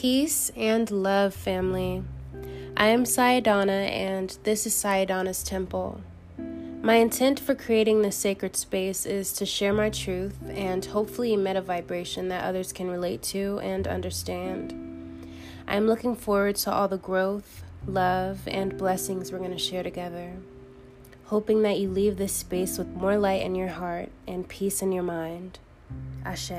Peace and love, family. I am Sayadana, and this is Sayadana's Temple. My intent for creating this sacred space is to share my truth and hopefully emit a vibration that others can relate to and understand. I am looking forward to all the growth, love, and blessings we're going to share together. Hoping that you leave this space with more light in your heart and peace in your mind. Ashe.